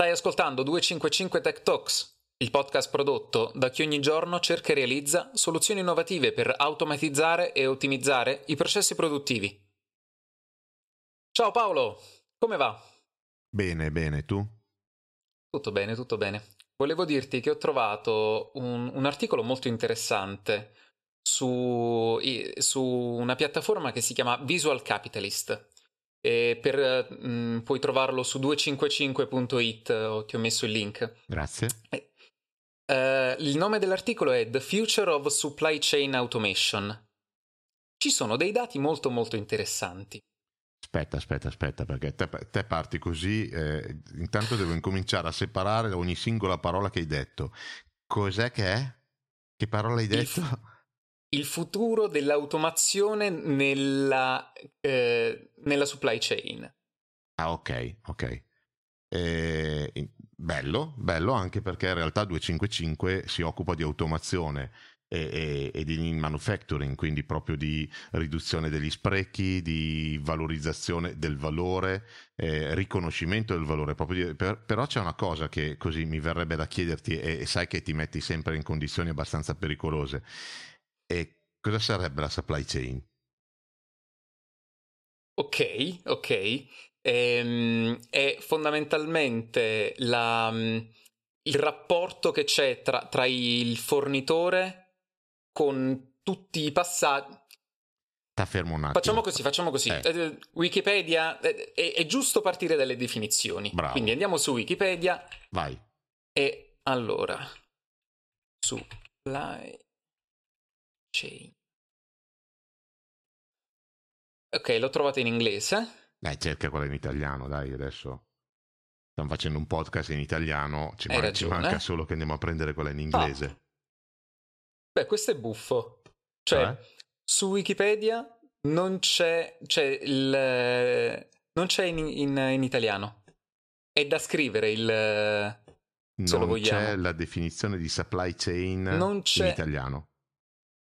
Stai ascoltando 255 Tech Talks, il podcast prodotto da chi ogni giorno cerca e realizza soluzioni innovative per automatizzare e ottimizzare i processi produttivi. Ciao Paolo, come va? Bene, bene, tu? Tutto bene, tutto bene. Volevo dirti che ho trovato un, un articolo molto interessante su, su una piattaforma che si chiama Visual Capitalist e per, mh, mm, puoi trovarlo su 255.it, ti ho messo il link. Grazie. Uh, il nome dell'articolo è The Future of Supply Chain Automation. Ci sono dei dati molto molto interessanti. Aspetta, aspetta, aspetta, perché te, te parti così, eh, intanto devo incominciare a separare ogni singola parola che hai detto. Cos'è che è? Che parola hai detto? Il, il futuro dell'automazione nella, eh, nella supply chain. Ah, ok, ok. Eh, bello, bello anche perché in realtà 255 si occupa di automazione e, e, e, di manufacturing, quindi proprio di riduzione degli sprechi, di valorizzazione del valore, eh, riconoscimento del valore. Di, per, però c'è una cosa che così mi verrebbe da chiederti e, e sai che ti metti sempre in condizioni abbastanza pericolose e cosa sarebbe la supply chain? Ok, ok. Ehm, è fondamentalmente la, mm, il rapporto che c'è tra, tra il fornitore con tutti i passaggi. Fermo un attimo. Facciamo così, facciamo così. Eh. eh Wikipedia, è, è, giusto partire dalle definizioni. Bravo. Quindi andiamo su Wikipedia. Vai. E allora, supply Chain. Ok, l'ho trovata in inglese. Dai, cerca quella in italiano, dai, adesso. Stiamo facendo un podcast in italiano, ci, man- ci manca solo che andiamo a prendere quella in inglese. Ah. Beh, questo è buffo. Cioè, eh? su Wikipedia non c'è, c'è il, non c'è in, in, in, italiano. È da scrivere il... Se non c'è la definizione di supply chain in italiano.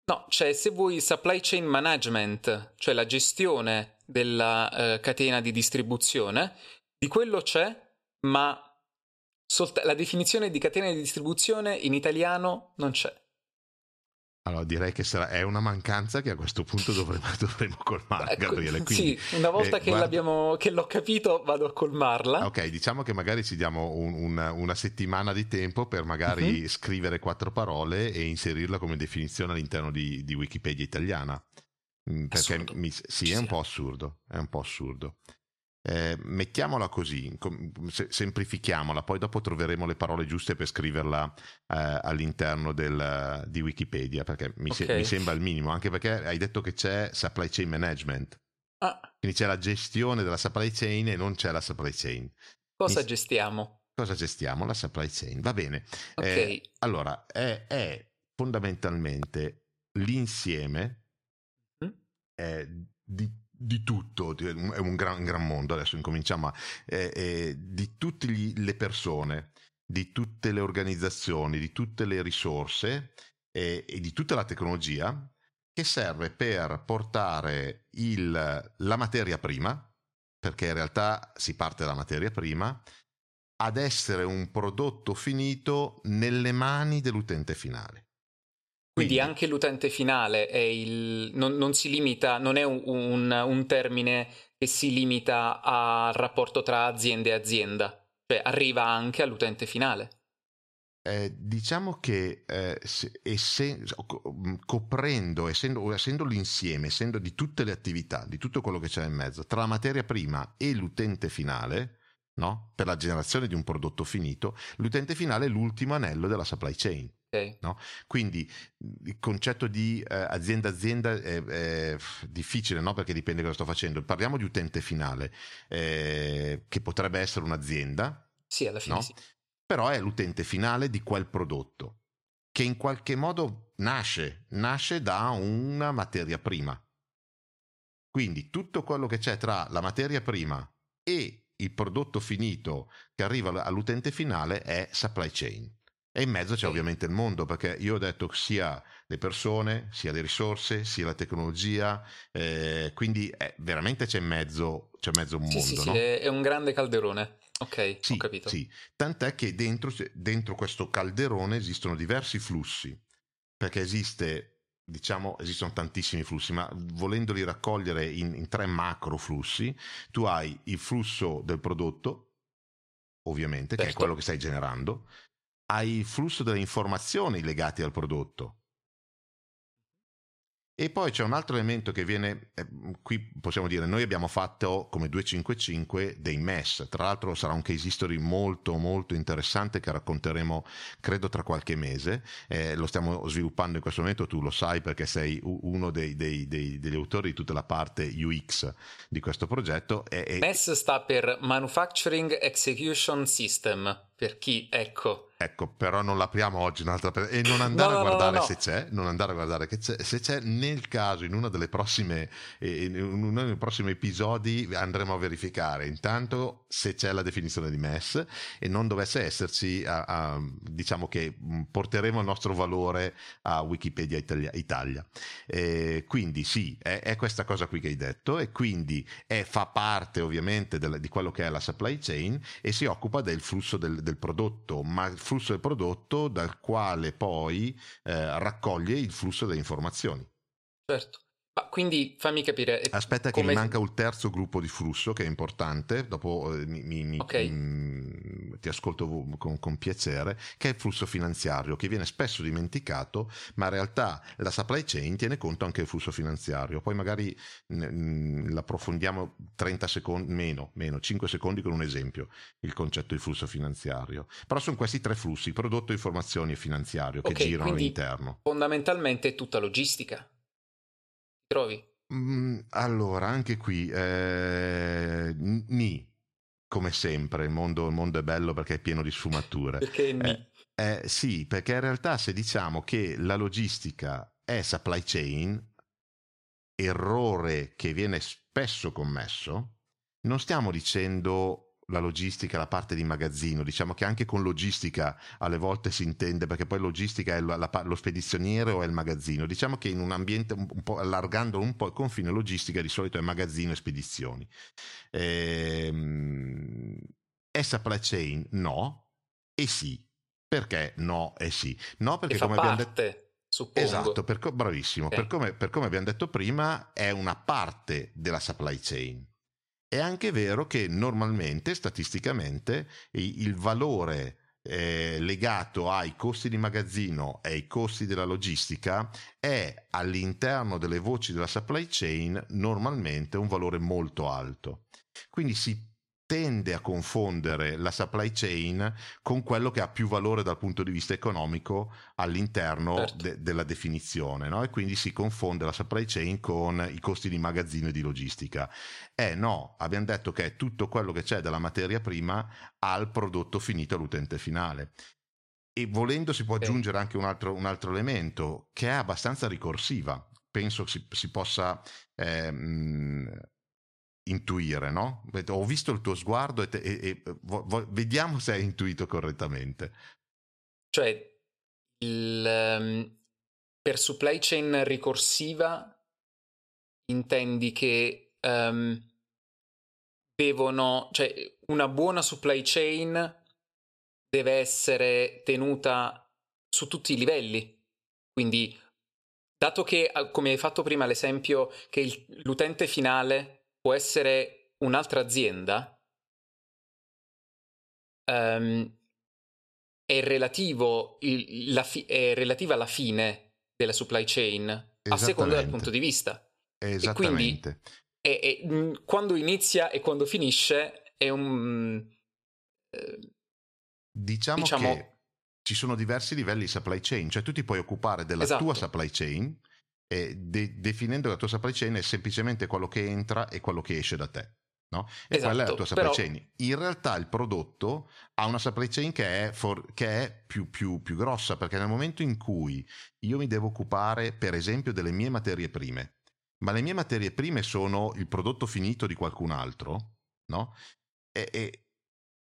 No, cioè se vuoi supply chain management, cioè la gestione della uh, catena di distribuzione, di quello c'è, ma solt- la definizione di catena di distribuzione in italiano non c'è. Allora direi che sarà, è una mancanza che a questo punto dovremo, dovremo colmare, ecco, Gabriele. Quindi, sì, una volta eh, che, guarda... che, l'ho capito vado a colmarla. Ok, diciamo che magari ci diamo un, una, una, settimana di tempo per magari uh-huh. scrivere quattro parole e inserirla come definizione all'interno di, di Wikipedia italiana. Mm, perché mi, sì, è un po' assurdo, è un po' assurdo. Eh, mettiamola così, semplifichiamola, poi dopo troveremo le parole giuste per scriverla eh, all'interno del, di Wikipedia, perché mi, okay. se, mi, sembra il minimo, anche perché hai detto che c'è supply chain management. Ah. Quindi c'è la gestione della supply chain e non c'è la supply chain. Cosa mi, gestiamo? Cosa gestiamo? La supply chain, va bene. Okay. Eh, allora, è, è, fondamentalmente l'insieme mm? di di tutto, è un gran, gran, mondo, adesso incominciamo a, eh, eh, di tutte le persone, di tutte le organizzazioni, di tutte le risorse eh, e di tutta la tecnologia che serve per portare il, la materia prima, perché in realtà si parte dalla materia prima, ad essere un prodotto finito nelle mani dell'utente finale. Quindi anche l'utente finale il, non, non, si limita, non è un, un, un, termine che si limita al rapporto tra azienda e azienda, cioè arriva anche all'utente finale. Eh, diciamo che eh, essen- coprendo, essendo, essendo l'insieme, essendo di tutte le attività, di tutto quello che c'è in mezzo, tra la materia prima e l'utente finale, no? per la generazione di un prodotto finito, l'utente finale è l'ultimo anello della supply chain. Okay. No? Quindi il concetto di eh, azienda-azienda è, è difficile no? perché dipende da cosa sto facendo. Parliamo di utente finale, eh, che potrebbe essere un'azienda, sì, alla fine no? sì. però è l'utente finale di quel prodotto, che in qualche modo nasce, nasce da una materia prima. Quindi tutto quello che c'è tra la materia prima e il prodotto finito che arriva all'utente finale è supply chain. E in mezzo c'è ovviamente il mondo, perché io ho detto sia le persone, sia le risorse, sia la tecnologia, eh, quindi eh, veramente c'è in mezzo, c'è in mezzo un sì, mondo. Sì, no? sì, è un grande calderone. Ok, sì, ho capito. Sì, tant'è che dentro, dentro questo calderone esistono diversi flussi, perché esiste diciamo, esistono tantissimi flussi, ma volendoli raccogliere in, in, tre macro flussi, tu hai il flusso del prodotto, ovviamente, certo. che è certo. quello che stai generando, hai il flusso delle informazioni legate al prodotto, e poi c'è un altro elemento che viene, eh, qui possiamo dire, noi abbiamo fatto come 255 dei MES, tra l'altro sarà un case history molto molto interessante che racconteremo credo tra qualche mese, eh, lo stiamo sviluppando in questo momento, tu lo sai perché sei uno dei, dei, dei, degli autori di tutta la parte UX di questo progetto. E, e... MES sta per Manufacturing Execution System, per chi, ecco Ecco, però non l'apriamo oggi un'altra per... e non andare no, a guardare no, no, se c'è, non andare a guardare che c'è, se c'è nel caso in uno delle prossime in uno dei prossimi episodi andremo a verificare intanto se c'è la definizione di MES e non dovesse esserci a, a, diciamo che porteremo il nostro valore a Wikipedia Italia, Italia. Eh, quindi sì, è, è, questa cosa qui che hai detto e quindi è, fa parte ovviamente del, di quello che è la supply chain e si occupa del flusso del, del prodotto, ma flusso del prodotto dal quale poi eh, raccoglie il flusso delle informazioni. Certo. Ma quindi fammi capire. Aspetta, come... che mi manca un terzo gruppo di flusso che è importante. Dopo eh, mi, mi, okay. mi, ti ascolto con, con, piacere, che è il flusso finanziario, che viene spesso dimenticato, ma in realtà la supply chain tiene conto anche del flusso finanziario. Poi magari mh, l'approfondiamo 30 secondi, meno, meno, 5 secondi con un esempio, il concetto di flusso finanziario. Però sono questi tre flussi, prodotto, informazioni e finanziario, che okay, girano all'interno. Fondamentalmente è tutta logistica trovi? Mm, allora, anche qui, eh, ni, come sempre, il mondo, il mondo, è bello perché è pieno di sfumature. perché ni? Eh, eh, sì, perché in realtà se diciamo che la logistica è supply chain, errore che viene spesso commesso, non stiamo dicendo la logistica, la parte di magazzino. Diciamo che anche con logistica alle volte si intende, perché poi logistica è la, la, lo spedizioniere o è il magazzino. Diciamo che in un ambiente un, un po' allargando un po' il confine logistica di solito è magazzino e spedizioni. Ehm, è supply chain? No. E sì. Perché no e sì? No, perché come abbiamo detto... Suppongo. Esatto, per, bravissimo. Okay. Per, come, per come abbiamo detto prima, è una parte della supply chain è anche vero che normalmente, statisticamente, il valore eh, legato ai costi di magazzino e ai costi della logistica è all'interno delle voci della supply chain normalmente un valore molto alto. Quindi si tende a confondere la supply chain con quello che ha più valore dal punto di vista economico all'interno certo. de- della definizione, no? E quindi si confonde la supply chain con i costi di magazzino e di logistica. Eh no, abbiamo detto che è tutto quello che c'è dalla materia prima al prodotto finito all'utente finale. E volendo si può aggiungere anche un altro, un altro elemento che è abbastanza ricorsiva. Penso si, si possa ehm, intuire, no? Ho visto il tuo sguardo e, te, e, e vo, vo, vediamo se hai intuito correttamente. Cioè, il, um, per supply chain ricorsiva intendi che um, devono, cioè una buona supply chain deve essere tenuta su tutti i livelli. Quindi, dato che, come hai fatto prima l'esempio, che il, l'utente finale può essere un'altra azienda, um, è, relativo il, la fi- è relativa alla fine della supply chain, a seconda del punto di vista. Esattamente. E quindi è, è, quando inizia e quando finisce è un... Eh, diciamo, diciamo, che ci sono diversi livelli di supply chain, cioè tu ti puoi occupare della esatto. tua supply chain de- definendo la tua supply chain è semplicemente quello che entra e quello che esce da te. No? E esatto, quella è la tua supply però... chain. In realtà il prodotto ha una supply chain che è, for- che è più, più, più, grossa, perché nel momento in cui io mi devo occupare, per esempio, delle mie materie prime, ma le mie materie prime sono il prodotto finito di qualcun altro, no? E, e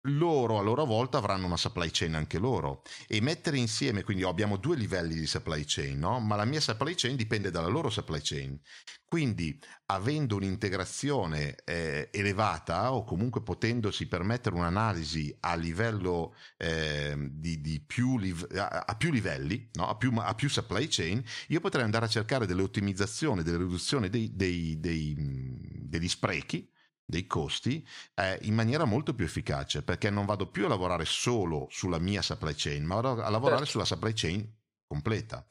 loro a loro volta avranno una supply chain anche loro e mettere insieme, quindi abbiamo due livelli di supply chain, no? ma la mia supply chain dipende dalla loro supply chain. Quindi avendo un'integrazione eh, elevata o comunque potendosi permettere un'analisi a livello eh, di, di più live- a, a, più livelli, no? a, più, a, più, supply chain, io potrei andare a cercare delle ottimizzazioni, delle riduzioni dei, dei, dei, degli sprechi dei costi eh, in maniera molto più efficace perché non vado più a lavorare solo sulla mia supply chain ma vado a lavorare certo. sulla supply chain completa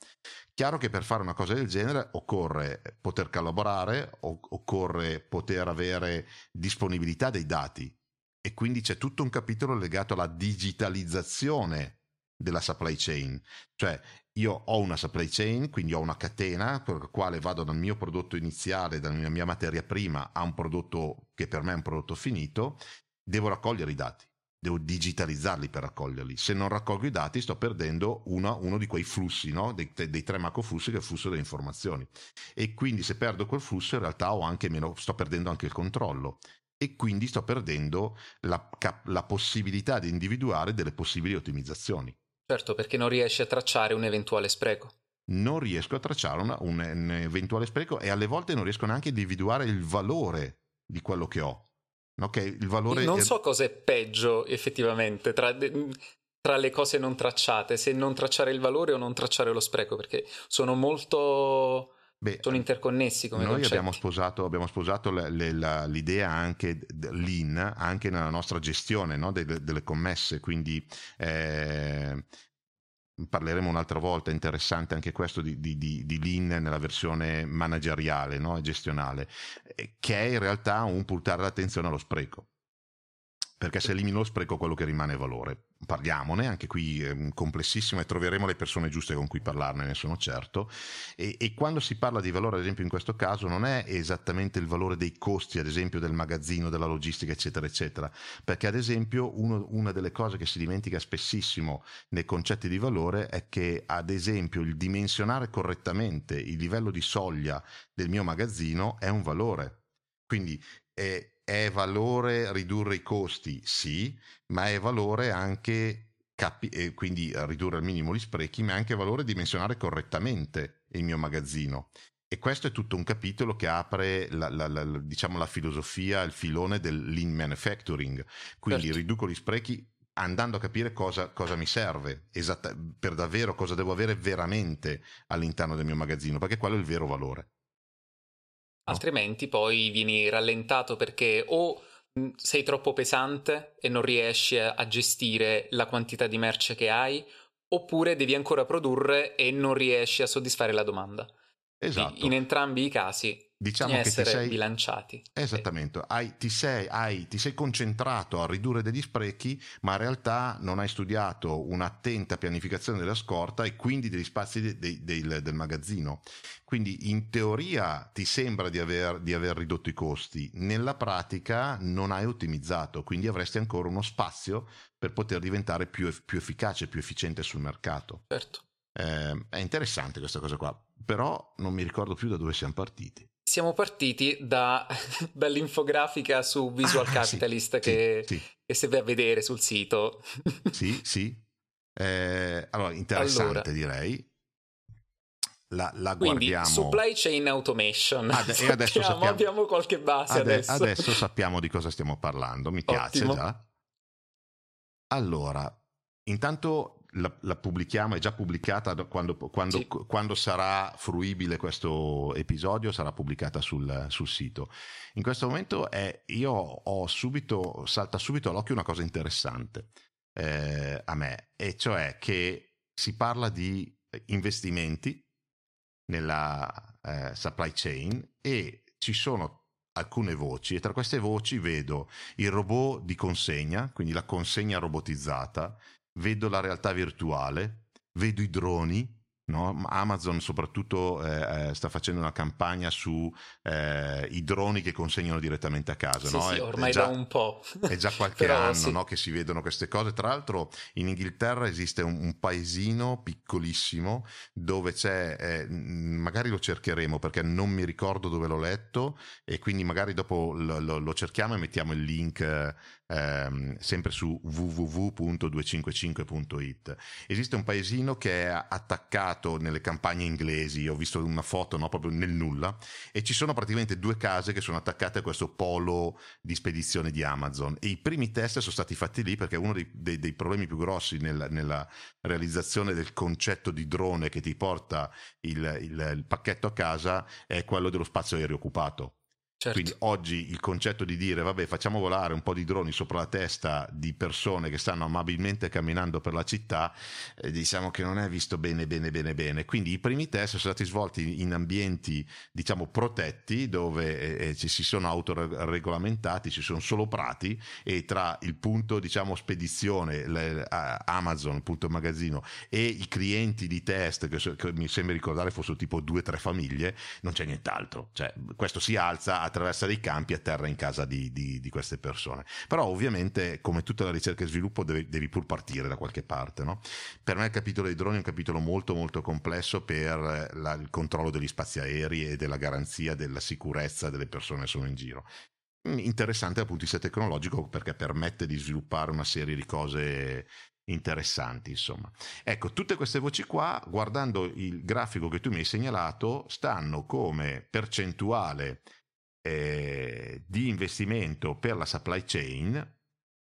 chiaro che per fare una cosa del genere occorre poter collaborare occorre poter avere disponibilità dei dati e quindi c'è tutto un capitolo legato alla digitalizzazione della supply chain, cioè io ho una supply chain, quindi ho una catena per la quale vado dal mio prodotto iniziale, dalla mia materia prima a un prodotto che per me è un prodotto finito, devo raccogliere i dati, devo digitalizzarli per raccoglierli. Se non raccolgo i dati sto perdendo una, uno di quei flussi, no? dei, dei, tre macroflussi che è il flusso delle informazioni. E quindi se perdo quel flusso in realtà meno, sto perdendo anche il controllo e quindi sto perdendo la, la possibilità di individuare delle possibili ottimizzazioni. Certo, perché non riesci a tracciare un eventuale spreco. Non riesco a tracciare una, un, un, eventuale spreco e alle volte non riesco neanche a individuare il valore di quello che ho. Okay, il valore non so cosa è peggio effettivamente tra, tra le cose non tracciate, se non tracciare il valore o non tracciare lo spreco, perché sono molto... Beh, sono interconnessi come noi abbiamo sposato, abbiamo sposato le, le, la, l'idea anche lean anche nella nostra gestione no? delle, delle, commesse quindi eh, parleremo un'altra volta interessante anche questo di, di, di, di lean nella versione manageriale no? e gestionale eh, che è in realtà un puntare l'attenzione allo spreco perché se elimino lo spreco quello che rimane è valore. Parliamone, anche qui è complessissimo e troveremo le persone giuste con cui parlarne, ne sono certo. E, e, quando si parla di valore, ad esempio in questo caso, non è esattamente il valore dei costi, ad esempio del magazzino, della logistica, eccetera, eccetera, perché ad esempio uno, una delle cose che si dimentica spessissimo nei concetti di valore è che ad esempio il dimensionare correttamente il livello di soglia del mio magazzino è un valore. Quindi è, è valore ridurre i costi? Sì, ma è valore anche, capi- eh, quindi ridurre al minimo gli sprechi, ma è anche valore dimensionare correttamente il mio magazzino. E questo è tutto un capitolo che apre la, la, la, diciamo la filosofia, il filone del lean manufacturing. Quindi certo. riduco gli sprechi andando a capire cosa, cosa mi serve, esatta, per davvero cosa devo avere veramente all'interno del mio magazzino, perché quello è il vero valore. Altrimenti poi vieni rallentato perché o sei troppo pesante e non riesci a gestire la quantità di merce che hai, oppure devi ancora produrre e non riesci a soddisfare la domanda. Esatto. In entrambi i casi diciamo che essere sei, bilanciati. Esattamente, hai, ti, sei, hai, ti, sei, concentrato a ridurre degli sprechi, ma in realtà non hai studiato un'attenta pianificazione della scorta e quindi degli spazi de, de, de, del magazzino. Quindi in teoria ti sembra di aver, di aver ridotto i costi, nella pratica non hai ottimizzato, quindi avresti ancora uno spazio per poter diventare più, più efficace, più efficiente sul mercato. Certo. Eh, è interessante questa cosa qua, però non mi ricordo più da dove siamo partiti. Siamo partiti da, dall'infografica su Visual ah, Capitalist sì, che, sì, che, se vai a vedere sul sito. sì, sì. Eh, allora, interessante allora, direi. La, la Quindi, guardiamo. Supply chain automation. Ad, sappiamo, e adesso sappiamo, abbiamo qualche base ade- adesso. Adesso sappiamo di cosa stiamo parlando, mi piace Ottimo. già. Allora, intanto la, la, pubblichiamo, è già pubblicata quando, quando, sì. quando, sarà fruibile questo episodio, sarà pubblicata sul, sul sito. In questo momento è, io ho subito, salta subito all'occhio una cosa interessante eh, a me, e cioè che si parla di investimenti nella eh, supply chain e ci sono alcune voci e tra queste voci vedo il robot di consegna, quindi la consegna robotizzata, vedo la realtà virtuale, vedo i droni, No? Amazon soprattutto eh, eh sta facendo una campagna sui eh, droni che consegnano direttamente a casa. Sì, no? sì, ormai è già, da un po'. è già qualche anno sì. no? che si vedono queste cose. Tra l'altro in Inghilterra esiste un, un paesino piccolissimo dove c'è, eh, magari lo cercheremo perché non mi ricordo dove l'ho letto e quindi magari dopo lo, lo, lo cerchiamo e mettiamo il link eh, ehm, sempre su www.255.it. Esiste un paesino che è attaccato nelle campagne inglesi, ho visto una foto no, proprio nel nulla, e ci sono praticamente due case che sono attaccate a questo polo di spedizione di Amazon. E i primi test sono stati fatti lì perché uno dei, dei, dei problemi più grossi nel, nella realizzazione del concetto di drone che ti porta il, il, il pacchetto a casa è quello dello spazio aereo occupato. Certo. Quindi oggi il concetto di dire vabbè facciamo volare un po' di droni sopra la testa di persone che stanno amabilmente camminando per la città, eh, diciamo che non è visto bene bene bene bene. Quindi i primi test sono stati svolti in ambienti diciamo protetti dove eh, eh ci si sono autoregolamentati, ci sono solo prati e tra il punto diciamo spedizione, le, Amazon, il punto magazzino e i clienti di test che, che mi sembra ricordare fossero tipo due o tre famiglie, non c'è nient'altro. Cioè questo si alza a attraversare i campi a terra in casa di, di, di, queste persone. Però ovviamente, come tutta la ricerca e sviluppo, devi, devi pur partire da qualche parte. No? Per me il capitolo dei droni è un capitolo molto molto complesso per la, il controllo degli spazi aerei e della garanzia della sicurezza delle persone che sono in giro. Mm, interessante dal punto di vista tecnologico perché permette di sviluppare una serie di cose interessanti, insomma. Ecco, tutte queste voci qua, guardando il grafico che tu mi hai segnalato, stanno come percentuale eh, di investimento per la supply chain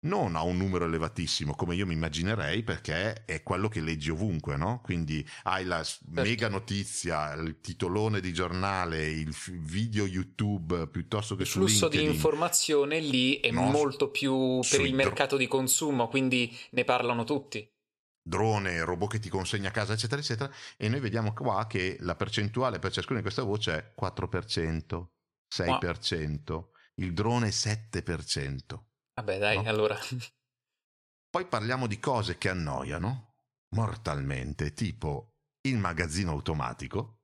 non a un numero elevatissimo come io mi immaginerei perché è quello che leggi ovunque, no? Quindi hai la certo. mega notizia, il titolone di giornale, il video YouTube piuttosto che il su flusso LinkedIn. di informazione lì è no, molto più per il mercato dro- di consumo, quindi ne parlano tutti. Drone, robot che ti consegna a casa, eccetera, eccetera. E noi vediamo qua che la percentuale per ciascuna di queste voci è 4%. 6%, wow. il drone 7%. Vabbè dai, no? allora. Poi parliamo di cose che annoiano mortalmente, tipo il magazzino automatico.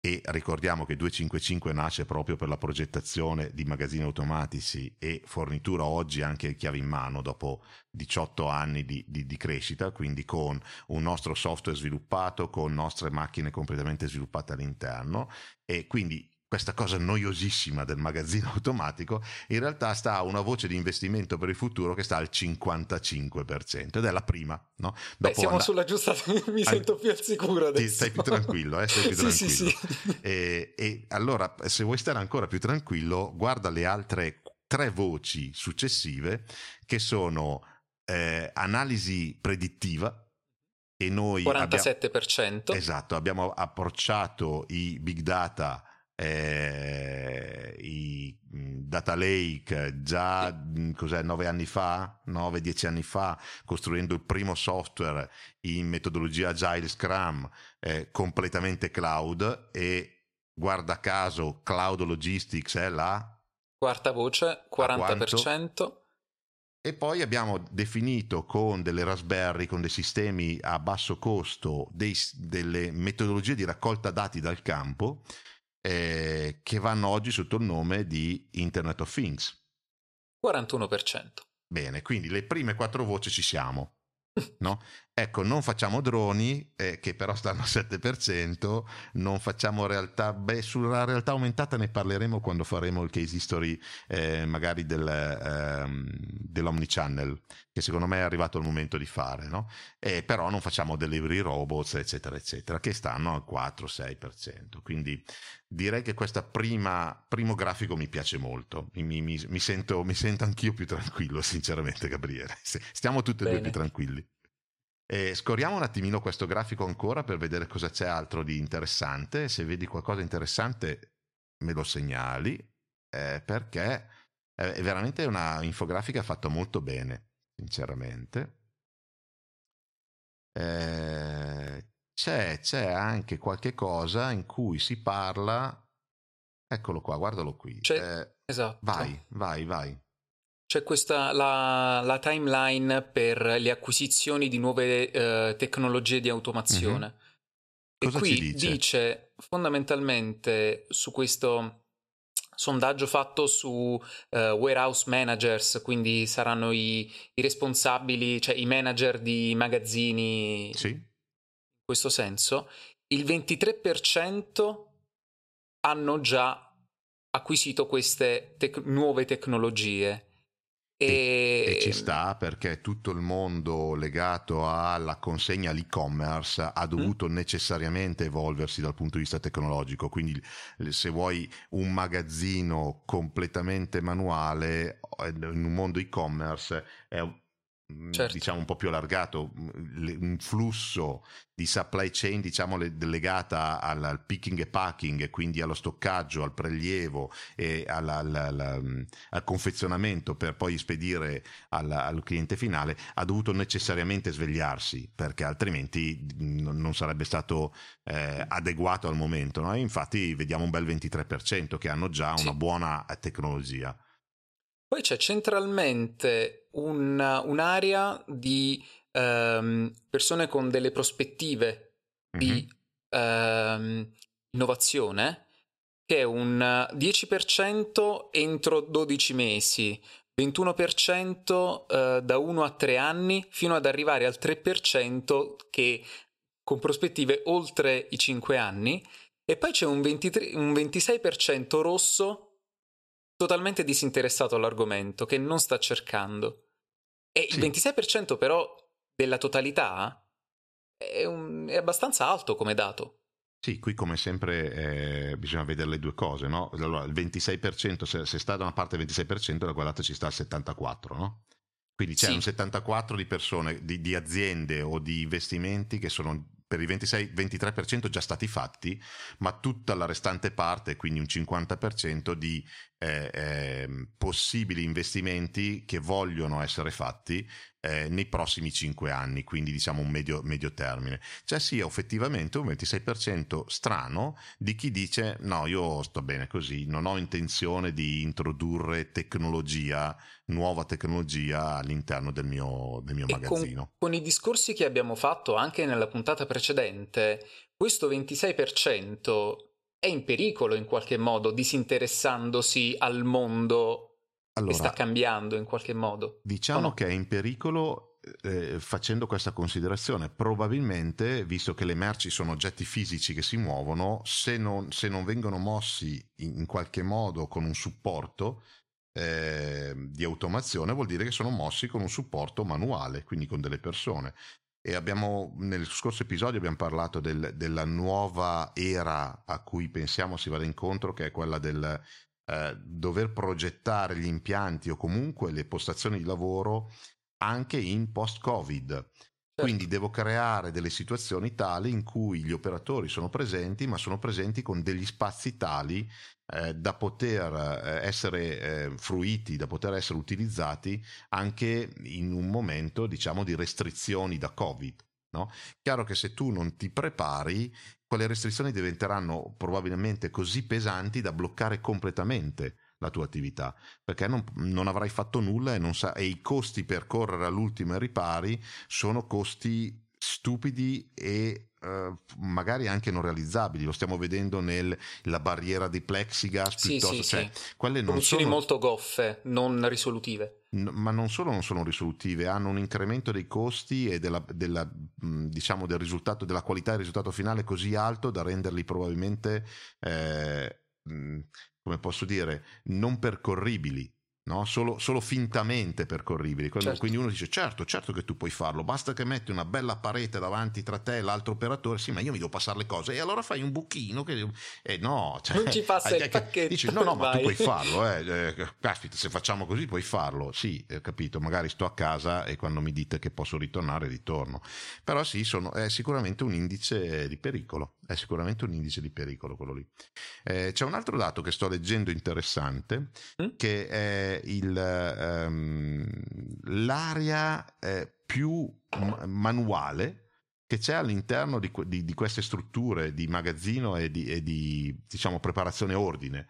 E ricordiamo che 255 nasce proprio per la progettazione di magazzini automatici e fornitura oggi anche chiave in mano dopo 18 anni di, di, di, crescita, quindi con un nostro software sviluppato, con nostre macchine completamente sviluppate all'interno e quindi questa cosa noiosissima del magazzino automatico, in realtà sta a una voce di investimento per il futuro che sta al 55% ed è la prima. No? Beh, siamo and- sulla giusta, mi sento più al sicuro adesso. Stai più tranquillo, eh? Stai più tranquillo. sì, sì, sì. E, e allora, se vuoi stare ancora più tranquillo, guarda le altre tre voci successive che sono eh, analisi predittiva, e noi 47%. Abbiamo, esatto, abbiamo approcciato i big data eh, i data lake già cos'è, nove anni fa, nove, dieci anni fa, costruendo il primo software in metodologia Agile Scrum eh, completamente cloud e guarda caso Cloud Logistics è la quarta voce, 40%. E poi abbiamo definito con delle Raspberry, con dei sistemi a basso costo, dei, delle metodologie di raccolta dati dal campo eh, che vanno oggi sotto il nome di Internet of Things. 41%. Bene, quindi le prime quattro voci ci siamo. No? Ecco, non facciamo droni, eh, che però stanno al 7%, non facciamo realtà, beh, sulla realtà aumentata ne parleremo quando faremo il case history eh, magari del, ehm, dell'Omnichannel, che secondo me è arrivato il momento di fare, no? Eh, però non facciamo delivery robots, eccetera, eccetera, che stanno al 4-6%. Quindi direi che questo primo grafico mi piace molto, mi, mi, mi, sento, mi sento anch'io più tranquillo, sinceramente, Gabriele. Stiamo tutti e due più tranquilli. E scorriamo un attimino questo grafico ancora per vedere cosa c'è altro di interessante. Se vedi qualcosa di interessante me lo segnali, eh, perché è veramente una infografica fatta molto bene, sinceramente. Eh, c'è, c'è anche qualche cosa in cui si parla. Eccolo qua, guardalo qui. Eh, esatto. Vai, vai, vai. C'è questa la, la, timeline per le acquisizioni di nuove eh, tecnologie di automazione. Mm-hmm. E Cosa qui dice? dice? fondamentalmente su questo sondaggio fatto su uh, warehouse managers, quindi saranno i, i, responsabili, cioè i manager di magazzini. Sì. In questo senso, il 23% hanno già acquisito queste tec- nuove tecnologie E... e... ci sta perché tutto il mondo legato alla consegna all'e-commerce ha mm. dovuto mm. necessariamente evolversi dal punto di vista tecnologico. Quindi, se vuoi un magazzino completamente manuale eh, in un mondo e-commerce è certo. diciamo un po' più allargato, mm, un flusso di supply chain diciamo legata al, al, picking e packing, quindi allo stoccaggio, al prelievo e alla, alla, alla, mm, al confezionamento per poi spedire al cliente finale, ha dovuto necessariamente svegliarsi perché altrimenti non sarebbe stato eh, adeguato al momento. No? infatti vediamo un bel 23% che hanno già una buona tecnologia. Poi c'è centralmente un, un'area di um, persone con delle prospettive mm-hmm. di um, innovazione che è un 10% entro 12 mesi, 21% uh, da 1 a 3 anni, fino ad arrivare al 3% che con prospettive oltre i 5 anni, e poi c'è un, 23, un 26% rosso totalmente disinteressato all'argomento, che non sta cercando. E sì. il 26% però della totalità è, un, è, abbastanza alto come dato. Sì, qui come sempre eh, bisogna vedere le due cose, no? Allora, il 26%, se, se, sta da una parte il 26%, da quell'altra ci sta il 74%, no? Quindi c'è sì. un 74% di persone, di, di aziende o di investimenti che sono per il 26-23% già stati fatti, ma tutta la restante parte, quindi un 50% di eh, eh, possibili investimenti che vogliono essere fatti eh, nei prossimi 5 anni, quindi diciamo un medio, medio termine. Cioè sia effettivamente un 26% strano di chi dice no, io sto bene così, non ho intenzione di introdurre tecnologia, nuova tecnologia all'interno del mio, del mio magazzino. Con, con i discorsi che abbiamo fatto anche nella puntata precedente, questo 26% è in pericolo in qualche modo, disinteressandosi al mondo allora, che sta cambiando in qualche modo. Diciamo no? che è in pericolo eh, facendo questa considerazione. Probabilmente, visto che le merci sono oggetti fisici che si muovono, se non, se non vengono mossi in, in, qualche modo con un supporto eh, di automazione, vuol dire che sono mossi con un supporto manuale, quindi con delle persone e abbiamo nel scorso episodio abbiamo parlato del, della nuova era a cui pensiamo si vada incontro che è quella del eh, dover progettare gli impianti o comunque le postazioni di lavoro anche in post covid certo. quindi devo creare delle situazioni tali in cui gli operatori sono presenti ma sono presenti con degli spazi tali eh, da poter eh, essere eh, fruiti, da poter essere utilizzati anche in un momento diciamo di restrizioni da Covid. No? Chiaro che se tu non ti prepari, quelle restrizioni diventeranno probabilmente così pesanti da bloccare completamente la tua attività perché non, non avrai fatto nulla e, sa- e i costi per correre all'ultimo ai ripari sono costi stupidi e uh, magari anche non realizzabili. Lo stiamo vedendo nella barriera di plexiglass sì, piuttosto, sì, cioè, sì. quelle non sono molto goffe, non risolutive. No, ma non solo non sono risolutive, hanno un incremento dei costi e della, della, diciamo del risultato, della qualità del risultato finale così alto da renderli probabilmente, eh, come posso dire, non percorribili no? solo, solo, fintamente percorribili. Quindi, certo. quindi, uno dice: certo, certo che tu puoi farlo, basta che metti una bella parete davanti tra te e l'altro operatore. Sì, ma io mi devo passare le cose. E allora fai un buchino che. Eh, no, cioè, non ci passa eh, il pacchetto. Dici: no, no, ma tu puoi farlo. Eh, eh, caspita, se facciamo così puoi farlo. Sì, ho capito. Magari sto a casa e quando mi dite che posso ritornare, ritorno. Però sì, sono, è sicuramente un indice di pericolo. È sicuramente un indice di pericolo quello lì. Eh, c'è un altro dato che sto leggendo interessante, mm? che è il, um, l'area eh, più m- manuale che c'è all'interno di, di, di, queste strutture di magazzino e di, e di diciamo, preparazione ordine.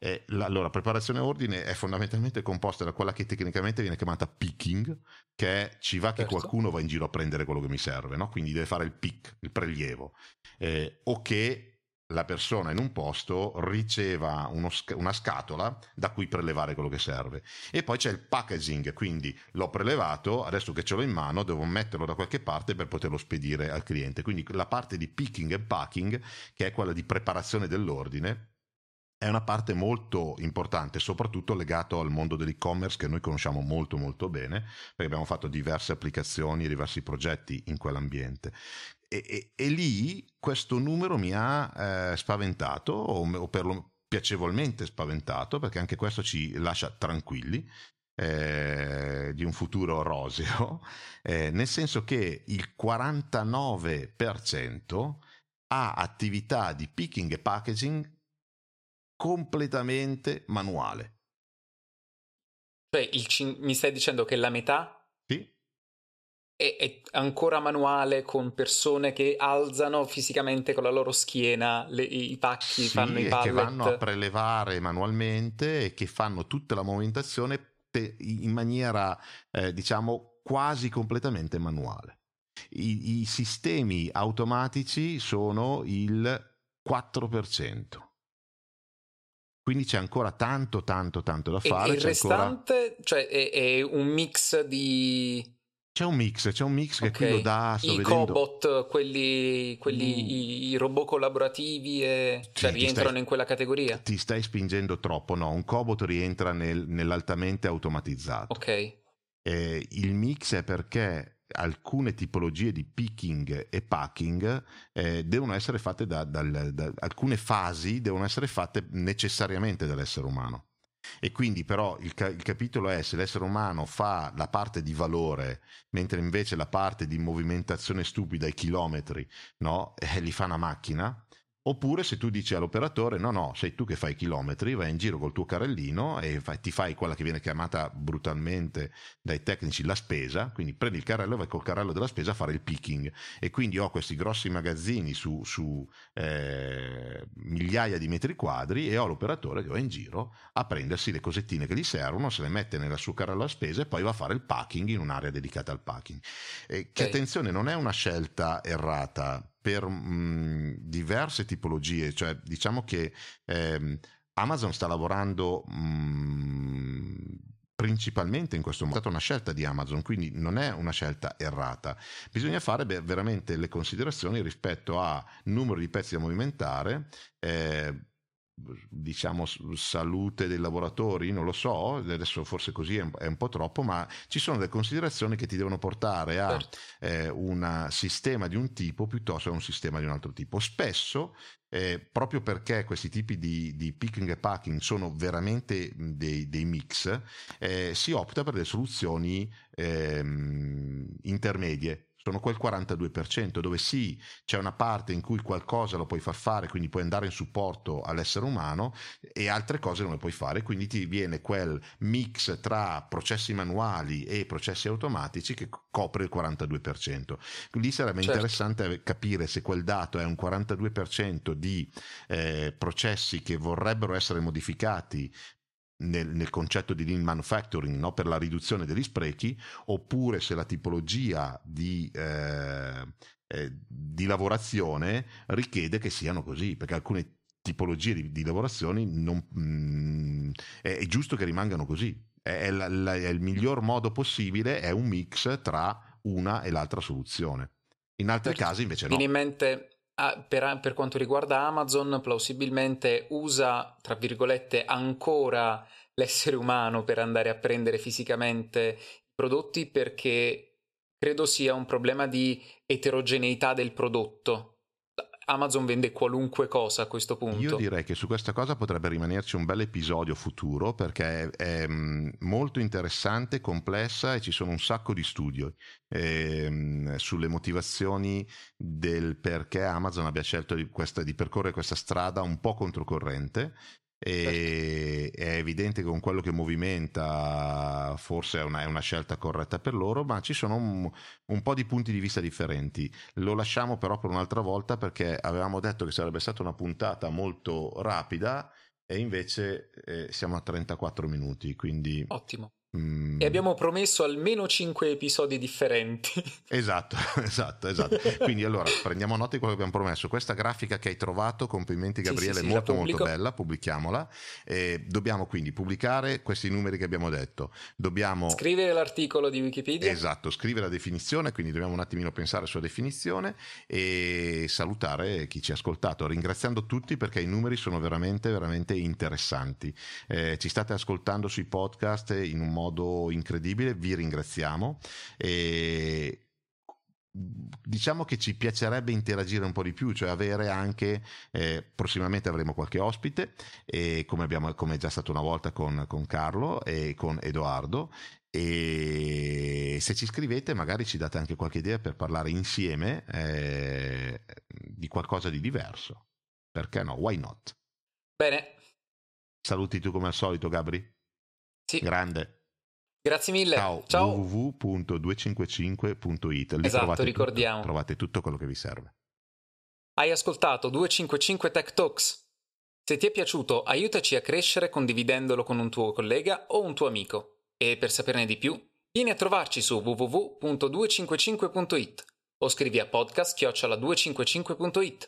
Eh, la, allora, preparazione ordine è fondamentalmente composta da quella che tecnicamente viene chiamata picking, che è ci va che certo. qualcuno va in giro a prendere quello che mi serve, no? quindi deve fare il pick, il prelievo, eh, o che la persona in un posto riceva uno, una scatola da cui prelevare quello che serve. E poi c'è il packaging, quindi l'ho prelevato, adesso che ce l'ho in mano devo metterlo da qualche parte per poterlo spedire al cliente. Quindi la parte di picking e packing, che è quella di preparazione dell'ordine, è una parte molto importante, soprattutto legato al mondo dell'e-commerce che noi conosciamo molto molto bene, perché abbiamo fatto diverse applicazioni, diversi progetti in quell'ambiente. E, e, e lì questo numero mi ha eh, spaventato, o, o per piacevolmente spaventato, perché anche questo ci lascia tranquilli, eh, di un futuro roseo, eh, nel senso che il 49% ha attività di picking e packaging completamente manuale. Cioè, cin- mi stai dicendo che la metà? È, è, ancora manuale con persone che alzano fisicamente con la loro schiena le, i pacchi, sì, fanno i pallet. che vanno a prelevare manualmente e che fanno tutta la movimentazione in maniera, eh, diciamo, quasi completamente manuale. I, I sistemi automatici sono il 4%. Quindi c'è ancora tanto, tanto, tanto da fare. E il restante, ancora... cioè, è, è, un mix di. C'è un mix, c'è un mix che okay. qui lo dà. I vedendo... cobot, quelli, quelli mm. i, i, robot collaborativi, e... cioè sì, rientrano stai, in quella categoria. Ti stai spingendo troppo, no? Un cobot rientra nel, nell'altamente automatizzato. Ok. Eh, il mix è perché alcune tipologie di picking e packing eh, devono essere fatte da, da, da, alcune fasi devono essere fatte necessariamente dall'essere umano. E quindi però il, ca- il, capitolo è se l'essere umano fa la parte di valore, mentre invece la parte di movimentazione stupida ai chilometri, no? Eh, li fa una macchina, Oppure se tu dici all'operatore no no, sei tu che fai chilometri, vai in giro col tuo carrellino e fai, ti fai quella che viene chiamata brutalmente dai tecnici la spesa, quindi prendi il carrello e vai col carrello della spesa a fare il picking e quindi ho questi grossi magazzini su, su eh, migliaia di metri quadri e ho l'operatore che va in giro a prendersi le cosettine che gli servono, se le mette nel suo carrello a spesa e poi va a fare il packing in un'area dedicata al packing. Eh, che okay. attenzione, non è una scelta errata per mh, diverse tipologie, cioè diciamo che ehm, Amazon sta lavorando mh, principalmente in questo modo. È stata una scelta di Amazon, quindi non è una scelta errata. Bisogna fare beh, veramente le considerazioni rispetto a numero di pezzi da movimentare. Eh, diciamo salute dei lavoratori, non lo so, adesso forse così è un, po' troppo, ma ci sono delle considerazioni che ti devono portare a certo. eh, un sistema di un tipo piuttosto che un sistema di un altro tipo. Spesso, eh, proprio perché questi tipi di, di, picking e packing sono veramente dei, dei mix, eh, si opta per delle soluzioni ehm, intermedie sono quel 42%, dove sì, c'è una parte in cui qualcosa lo puoi far fare, quindi puoi andare in supporto all'essere umano e altre cose non le puoi fare, quindi ti viene quel mix tra processi manuali e processi automatici che copre il 42%. Quindi sarebbe certo. interessante capire se quel dato è un 42% di eh, processi che vorrebbero essere modificati nel, nel, concetto di lean manufacturing no? per la riduzione degli sprechi, oppure se la tipologia di, eh, eh, di lavorazione richiede che siano così, perché alcune tipologie di, di lavorazioni non, mm, è, è, giusto che rimangano così. È, è, la, la, è il miglior modo possibile, è un mix tra una e l'altra soluzione. In altri casi invece no. Viene in mente per, per, quanto riguarda Amazon, plausibilmente usa, tra virgolette, ancora l'essere umano per andare a prendere fisicamente i prodotti perché credo sia un problema di eterogeneità del prodotto. Amazon vende qualunque cosa a questo punto. Io direi che su questa cosa potrebbe rimanerci un bel episodio futuro perché è, è mm, molto interessante, complessa e ci sono un sacco di studi eh, sulle motivazioni del perché Amazon abbia scelto di, questa, di percorrere questa strada un po' controcorrente e certo. è evidente che con quello che movimenta forse è una, è una scelta corretta per loro, ma ci sono un, un, po' di punti di vista differenti. Lo lasciamo però per un'altra volta perché avevamo detto che sarebbe stata una puntata molto rapida e invece eh, siamo a 34 minuti, quindi Ottimo. Mm. E abbiamo promesso almeno 5 episodi differenti. Esatto, esatto, esatto. Quindi allora prendiamo nota di quello che abbiamo promesso. Questa grafica che hai trovato, complimenti Gabriele, sì, sì, è molto molto bella, pubblichiamola. E dobbiamo quindi pubblicare questi numeri che abbiamo detto. Dobbiamo scrivere l'articolo di Wikipedia. Esatto, scrivere la definizione, quindi dobbiamo un attimino pensare sulla definizione e salutare chi ci ha ascoltato, ringraziando tutti perché i numeri sono veramente veramente interessanti. Eh, ci state ascoltando sui podcast in un modo modo incredibile, vi ringraziamo e diciamo che ci piacerebbe interagire un po' di più, cioè avere anche, eh, prossimamente avremo qualche ospite, e come, abbiamo, come è già stato una volta con, con Carlo e con Edoardo, e se ci scrivete magari ci date anche qualche idea per parlare insieme eh, di qualcosa di diverso. Perché no? Why not? Bene. Saluti tu come al solito, Gabri? Sì. Grande. Grazie mille. Ciao. Ciao. www.255.it. Lì esatto, trovate ricordiamo. Tutto, trovate tutto quello che vi serve. Hai ascoltato 255 Tech Talks? Se ti è piaciuto, aiutaci a crescere condividendolo con un tuo collega o un tuo amico. E per saperne di più, vieni a trovarci su www.255.it o scrivi a podcast-255.it.